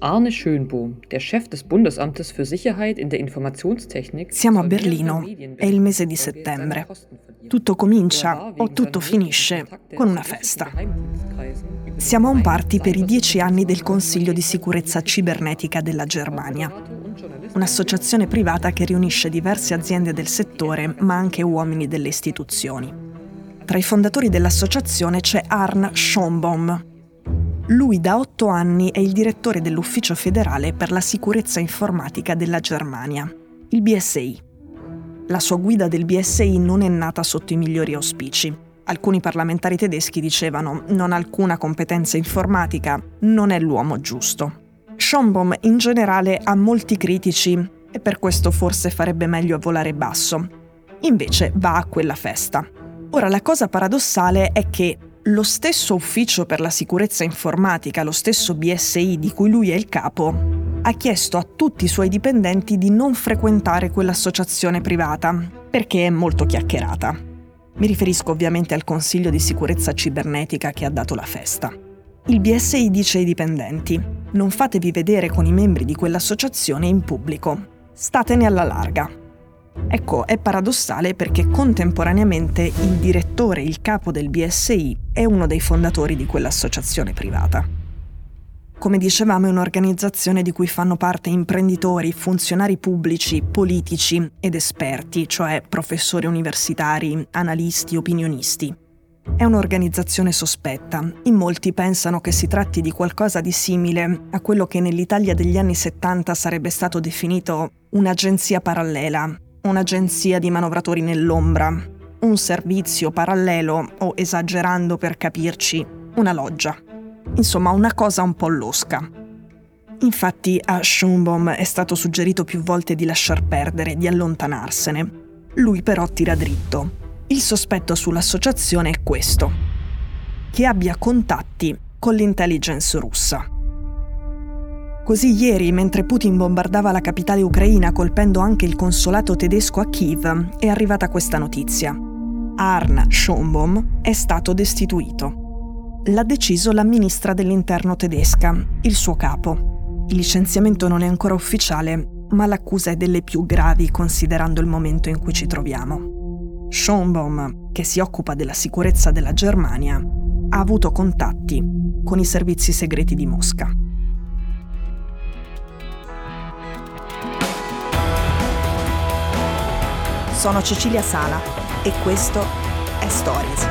Arne Schönbohm, der Chef des Bundesamtes für Sicherheit in der Informationstechnik. Siamo a Berlino, è il mese di settembre. Tutto comincia o tutto finisce con una festa. Siamo a un party per i dieci anni del Consiglio di sicurezza cibernetica della Germania, un'associazione privata che riunisce diverse aziende del settore ma anche uomini delle istituzioni. Tra i fondatori dell'associazione c'è Arne Schombaum, lui da otto anni è il direttore dell'Ufficio federale per la sicurezza informatica della Germania, il BSI. La sua guida del BSI non è nata sotto i migliori auspici. Alcuni parlamentari tedeschi dicevano non ha alcuna competenza informatica, non è l'uomo giusto. Schombaum in generale ha molti critici e per questo forse farebbe meglio a volare basso. Invece va a quella festa. Ora la cosa paradossale è che lo stesso ufficio per la sicurezza informatica, lo stesso BSI di cui lui è il capo, ha chiesto a tutti i suoi dipendenti di non frequentare quell'associazione privata, perché è molto chiacchierata. Mi riferisco ovviamente al Consiglio di sicurezza cibernetica che ha dato la festa. Il BSI dice ai dipendenti, non fatevi vedere con i membri di quell'associazione in pubblico, statene alla larga. Ecco, è paradossale perché contemporaneamente il direttore, il capo del BSI, è uno dei fondatori di quell'associazione privata. Come dicevamo, è un'organizzazione di cui fanno parte imprenditori, funzionari pubblici, politici ed esperti, cioè professori universitari, analisti, opinionisti. È un'organizzazione sospetta. In molti pensano che si tratti di qualcosa di simile a quello che nell'Italia degli anni 70 sarebbe stato definito un'agenzia parallela, un'agenzia di manovratori nell'ombra, un servizio parallelo o, esagerando per capirci, una loggia. Insomma, una cosa un po' losca. Infatti a Schumbaum è stato suggerito più volte di lasciar perdere, di allontanarsene. Lui però tira dritto. Il sospetto sull'associazione è questo, che abbia contatti con l'intelligence russa. Così ieri, mentre Putin bombardava la capitale ucraina colpendo anche il consolato tedesco a Kiev, è arrivata questa notizia. Arn Schombaum è stato destituito. L'ha deciso la ministra dell'interno tedesca, il suo capo. Il licenziamento non è ancora ufficiale, ma l'accusa è delle più gravi considerando il momento in cui ci troviamo. Schombaum, che si occupa della sicurezza della Germania, ha avuto contatti con i servizi segreti di Mosca. Sono Cecilia Sala e questo è Stories.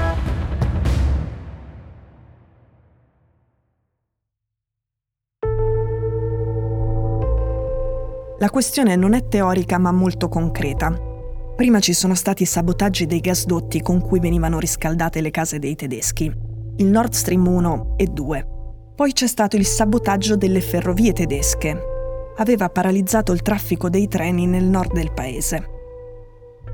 La questione non è teorica ma molto concreta. Prima ci sono stati sabotaggi dei gasdotti con cui venivano riscaldate le case dei tedeschi, il Nord Stream 1 e 2. Poi c'è stato il sabotaggio delle ferrovie tedesche. Aveva paralizzato il traffico dei treni nel nord del paese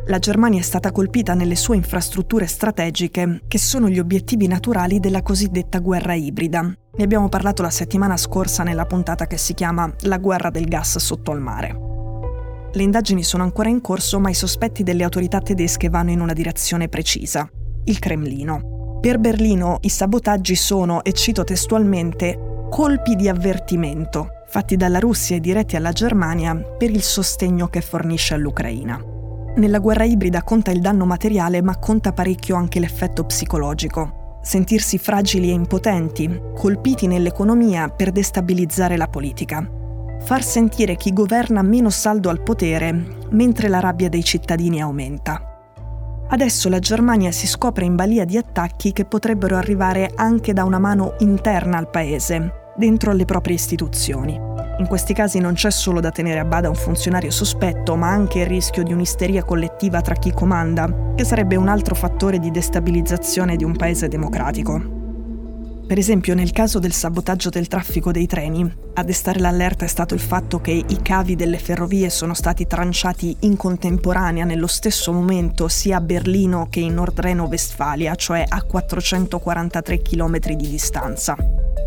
la Germania è stata colpita nelle sue infrastrutture strategiche, che sono gli obiettivi naturali della cosiddetta guerra ibrida. Ne abbiamo parlato la settimana scorsa nella puntata che si chiama La guerra del gas sotto al mare. Le indagini sono ancora in corso, ma i sospetti delle autorità tedesche vanno in una direzione precisa, il Cremlino. Per Berlino i sabotaggi sono, e cito testualmente, colpi di avvertimento, fatti dalla Russia e diretti alla Germania per il sostegno che fornisce all'Ucraina. Nella guerra ibrida conta il danno materiale, ma conta parecchio anche l'effetto psicologico. Sentirsi fragili e impotenti, colpiti nell'economia per destabilizzare la politica. Far sentire chi governa meno saldo al potere, mentre la rabbia dei cittadini aumenta. Adesso la Germania si scopre in balia di attacchi che potrebbero arrivare anche da una mano interna al paese, dentro le proprie istituzioni. In questi casi non c'è solo da tenere a bada un funzionario sospetto, ma anche il rischio di un'isteria collettiva tra chi comanda, che sarebbe un altro fattore di destabilizzazione di un paese democratico. Per esempio, nel caso del sabotaggio del traffico dei treni, a destare l'allerta è stato il fatto che i cavi delle ferrovie sono stati tranciati in contemporanea nello stesso momento sia a Berlino che in Nordreno-Westfalia, cioè a 443 km di distanza.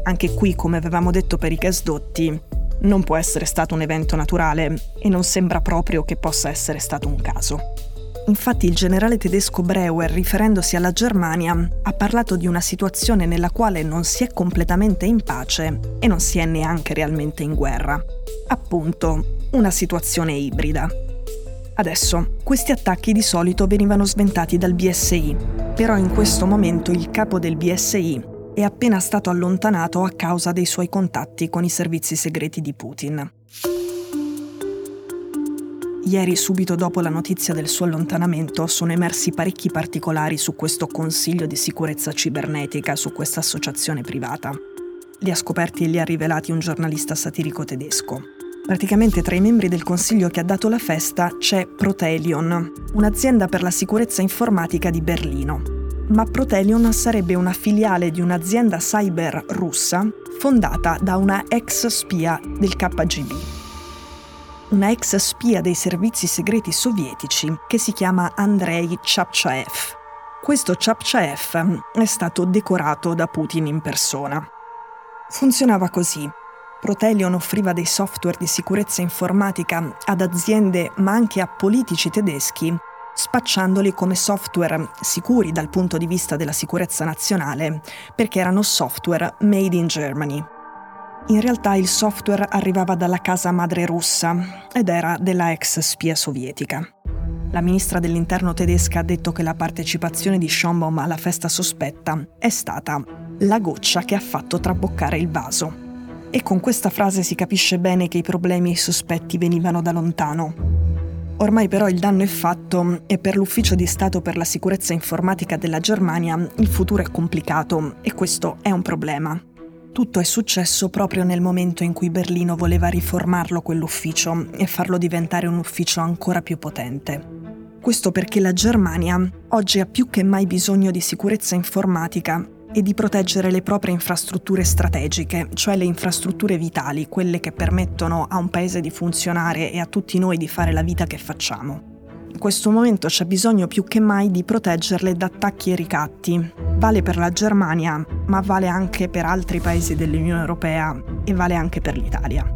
Anche qui, come avevamo detto per i gasdotti, non può essere stato un evento naturale e non sembra proprio che possa essere stato un caso. Infatti il generale tedesco Breuer, riferendosi alla Germania, ha parlato di una situazione nella quale non si è completamente in pace e non si è neanche realmente in guerra. Appunto, una situazione ibrida. Adesso, questi attacchi di solito venivano sventati dal BSI, però in questo momento il capo del BSI è appena stato allontanato a causa dei suoi contatti con i servizi segreti di Putin. Ieri, subito dopo la notizia del suo allontanamento, sono emersi parecchi particolari su questo Consiglio di sicurezza cibernetica, su questa associazione privata. Li ha scoperti e li ha rivelati un giornalista satirico tedesco. Praticamente tra i membri del consiglio che ha dato la festa c'è Protelion, un'azienda per la sicurezza informatica di Berlino. Ma Protelion sarebbe una filiale di un'azienda cyber russa fondata da una ex spia del KGB una ex spia dei servizi segreti sovietici che si chiama Andrei Chapchaev. Questo Chapchaev è stato decorato da Putin in persona. Funzionava così. Protelion offriva dei software di sicurezza informatica ad aziende ma anche a politici tedeschi, spacciandoli come software sicuri dal punto di vista della sicurezza nazionale, perché erano software made in Germany. In realtà il software arrivava dalla casa madre russa ed era della ex spia sovietica. La ministra dell'interno tedesca ha detto che la partecipazione di Schombaum alla festa sospetta è stata la goccia che ha fatto traboccare il vaso. E con questa frase si capisce bene che i problemi e i sospetti venivano da lontano. Ormai però il danno è fatto e per l'Ufficio di Stato per la sicurezza informatica della Germania il futuro è complicato e questo è un problema. Tutto è successo proprio nel momento in cui Berlino voleva riformarlo quell'ufficio e farlo diventare un ufficio ancora più potente. Questo perché la Germania oggi ha più che mai bisogno di sicurezza informatica e di proteggere le proprie infrastrutture strategiche, cioè le infrastrutture vitali, quelle che permettono a un paese di funzionare e a tutti noi di fare la vita che facciamo. In questo momento c'è bisogno più che mai di proteggerle da attacchi e ricatti. Vale per la Germania, ma vale anche per altri paesi dell'Unione Europea e vale anche per l'Italia.